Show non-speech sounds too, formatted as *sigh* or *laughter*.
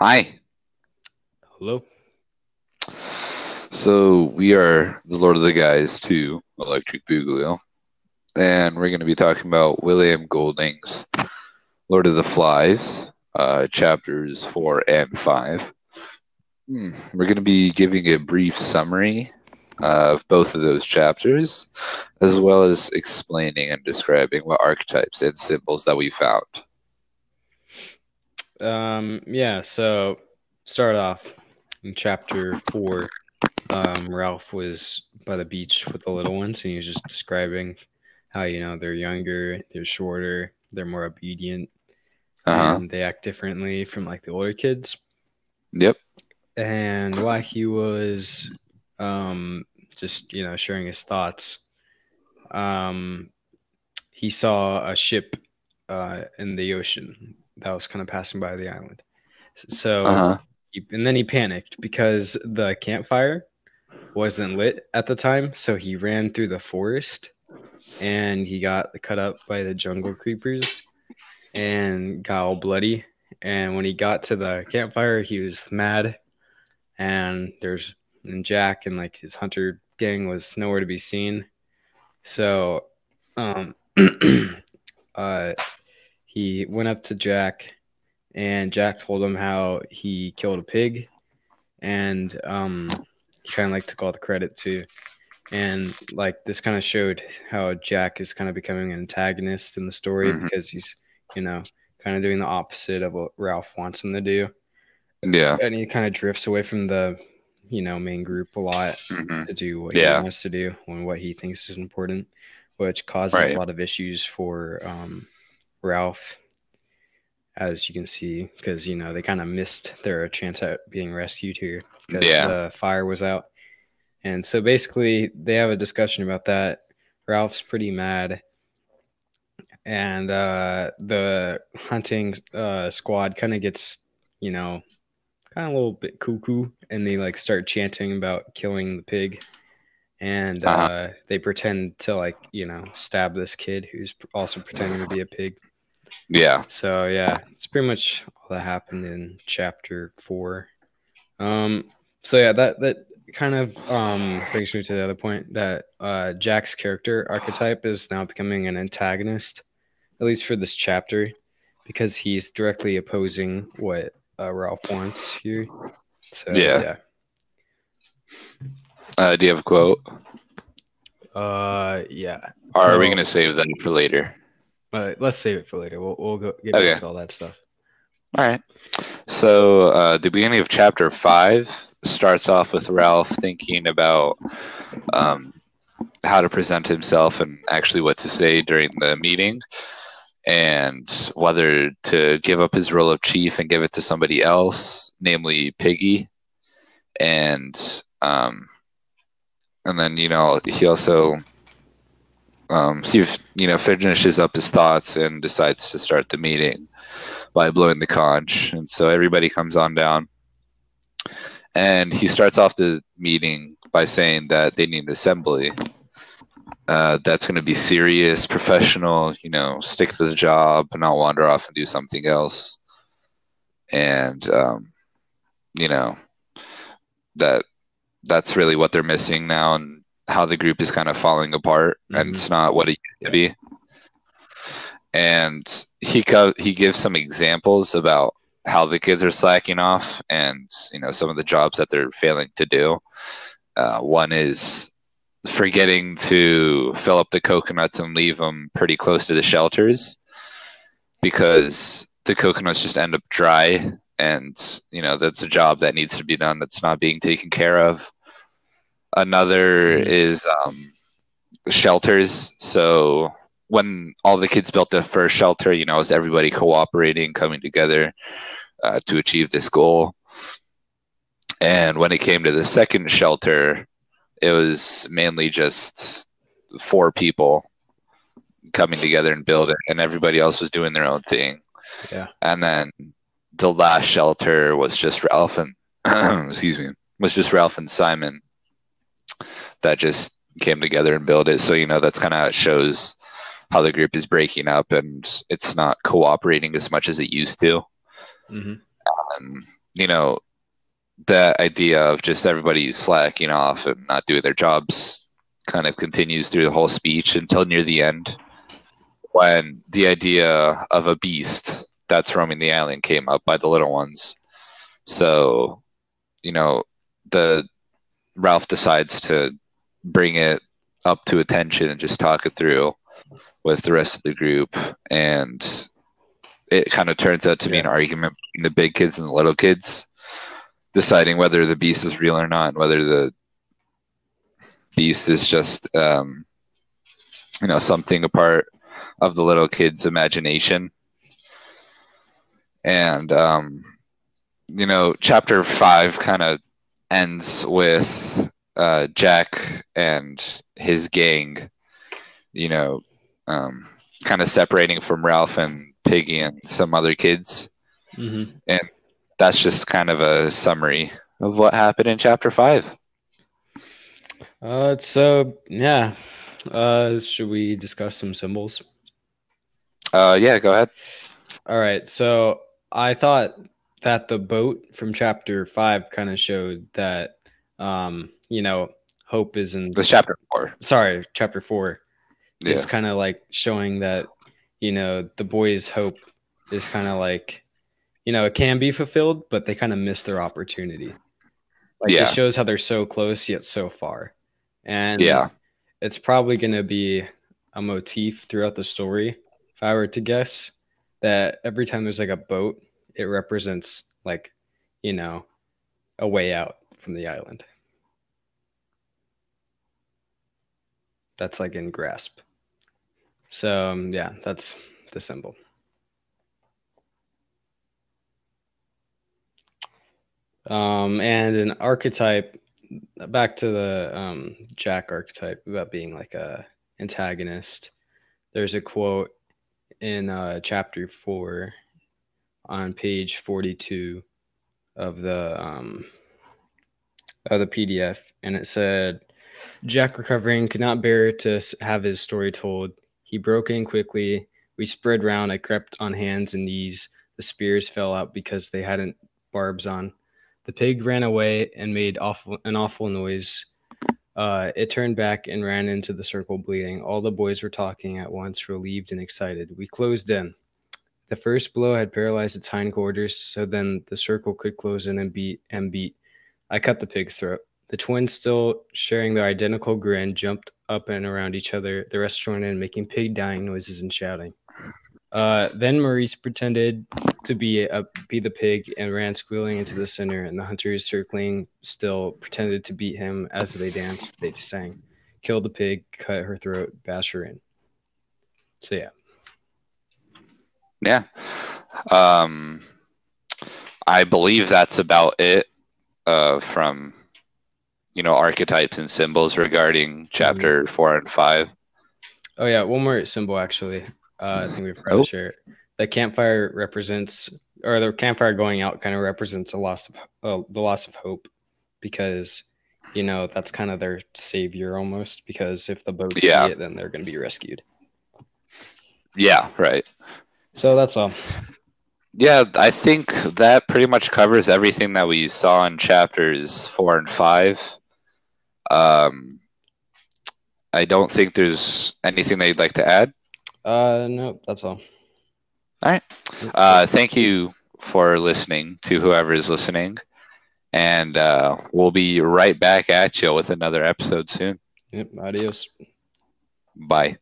Hi. Hello. So we are the Lord of the Guys to Electric Boogaloo, and we're going to be talking about William Golding's Lord of the Flies, uh, chapters four and five. Hmm, We're going to be giving a brief summary of both of those chapters, as well as explaining and describing what archetypes and symbols that we found. Um, yeah, so start off in chapter four. Um, Ralph was by the beach with the little ones, and he was just describing how you know they're younger, they're shorter, they're more obedient, Uh huh. and they act differently from like the older kids. Yep. And while he was um, just you know sharing his thoughts, um, he saw a ship uh, in the ocean that was kind of passing by the island. So Uh huh. he, and then he panicked because the campfire wasn't lit at the time, so he ran through the forest and he got cut up by the jungle creepers and got all bloody. And when he got to the campfire, he was mad. And there's and Jack and like his hunter gang was nowhere to be seen. So, um, *clears throat* uh, he went up to Jack, and Jack told him how he killed a pig, and um, he kind of like took all the credit too. And like this kind of showed how Jack is kind of becoming an antagonist in the story Mhm. because he's, you know, kind of doing the opposite of what Ralph wants him to do, Yeah. and he kind of drifts away from the, you know, main group a lot hmm to do what Yeah. he wants to do and what he thinks is important, which causes Right. a lot of issues for um, Ralph, as you can see, because you know they kind of missed their chance at being rescued here because Yeah. the fire was out, and so basically they have a discussion about that. Ralph's pretty mad, and uh, the hunting uh, squad kind of gets, you know, kind of a little bit cuckoo, and they like start chanting about killing the pig, and Uh-huh. uh, they pretend to like you know stab this kid who's also pretending to be a pig. Yeah. So yeah, it's pretty much all that happened in chapter four. Um, so yeah, that that kind of um brings me to the other point that uh, Jack's character archetype is now becoming an antagonist, at least for this chapter, because he's directly opposing what uh, Ralph wants here. So Yeah. yeah. Uh, do you have a quote? Uh, yeah. Or are we going to save that for later? Uh, let's save it for later. We'll we'll go get Okay. into all that stuff. All right. So uh, the beginning of chapter five starts off with Ralph thinking about um, how to present himself and actually what to say during the meeting, and whether to give up his role of chief and give it to somebody else, namely Piggy, and um, and then you know he also um, he you know finishes up his thoughts and decides to start the meeting by blowing the conch, and so everybody comes on down, and he starts off the meeting by saying that they need an assembly. Uh, that's going to be serious, professional. You know, stick to the job, and not wander off and do something else. And um, you know that that's really what they're missing now, and how the group is kind of falling apart, and Mhm. it's not what it used to be. And he co- he gives some examples about how the kids are slacking off, and you know some of the jobs that they're failing to do. Uh, one is forgetting to fill up the coconuts and leave them pretty close to the shelters because the coconuts just end up dry and you know that's a job that needs to be done that's not being taken care of another Mhm. is um, shelters so when all the kids built the first shelter you know it was everybody cooperating coming together uh, to achieve this goal and when it came to the second shelter it was mainly just four people coming together and building, and everybody else was doing their own thing Yeah. and then the last shelter was just Ralph and *clears throat* excuse me was just Ralph and Simon that just came together and built it. So you know that's kind of shows how the group is breaking up and it's not cooperating as much as it used to. hmm Um, you know, the idea of just everybody slacking off and not doing their jobs kind of continues through the whole speech until near the end when the idea of a beast that's roaming the island came up by the little ones. So, you know, the Ralph decides to bring it up to attention and just talk it through with the rest of the group. And it kind of turns out to be an argument between the big kids and the little kids deciding whether the beast is real or not and whether the beast is just um, you know something a part of the little kid's imagination. And um, you know chapter five kind of ends with uh, jack and his gang you know um, kind of separating from ralph and piggy and some other kids Mm-hmm. and that's just kind of a summary of what happened in chapter five Uh, so yeah. Uh, should we discuss some symbols? uh, yeah go ahead All right. So I thought that the boat from chapter five kind of showed that, um, you know, hope is in. the chapter four Sorry, chapter four yeah is kind of like showing that, you know, the boys' hope is kind of like, you know, it can be fulfilled, but they kind of miss their opportunity. Like Yeah. it shows how they're so close yet so far. And yeah it's probably going to be a motif throughout the story. If I were to guess that every time there's like a boat, it represents like, you know, a way out from the island. That's like in grasp. So, um, yeah, that's the symbol. Um, and an archetype, back to the um, Jack archetype about being like a antagonist. There's a quote in uh, chapter four on page 42 of the um, of the PDF, and it said, "Jack recovering could not bear to have his story told. He broke in quickly. We spread round. I crept on hands and knees. The spears fell out because they hadn't barbs on. The pig ran away and made awful an awful noise. Uh, it turned back and ran into the circle bleeding. All the boys were talking at once, relieved and excited. We closed in. The first blow had paralyzed its hindquarters, so then the circle could close in and beat and beat. I cut the pig's throat. The twins, still sharing their identical grin, jumped up and around each other. The rest joined in, making pig dying noises and shouting. Uh, then Maurice pretended to be a, be the pig and ran squealing into the center, and the hunters, circling still, pretended to beat him as they danced. They just sang, "Kill the pig, cut her throat, bash her in." So yeah, Yeah. Um, I believe that's about it uh, from, you know, archetypes and symbols regarding chapter four and five. Oh yeah, one more symbol actually. Uh, I think we forgot Oh. to share it. The campfire represents, or the campfire going out kind of represents a loss of uh, the loss of hope, because you know that's kind of their savior almost. Because if the boat Yeah. be it, then they're going to be rescued. Yeah, right. So that's all. Yeah, I think that pretty much covers everything that we saw in chapters four and five. Um, I don't think there's anything that you'd like to add. Uh, no, that's all. All right. Uh, thank you for listening to whoever is listening. And uh, we'll be right back at you with another episode soon. Yep, adios. Bye.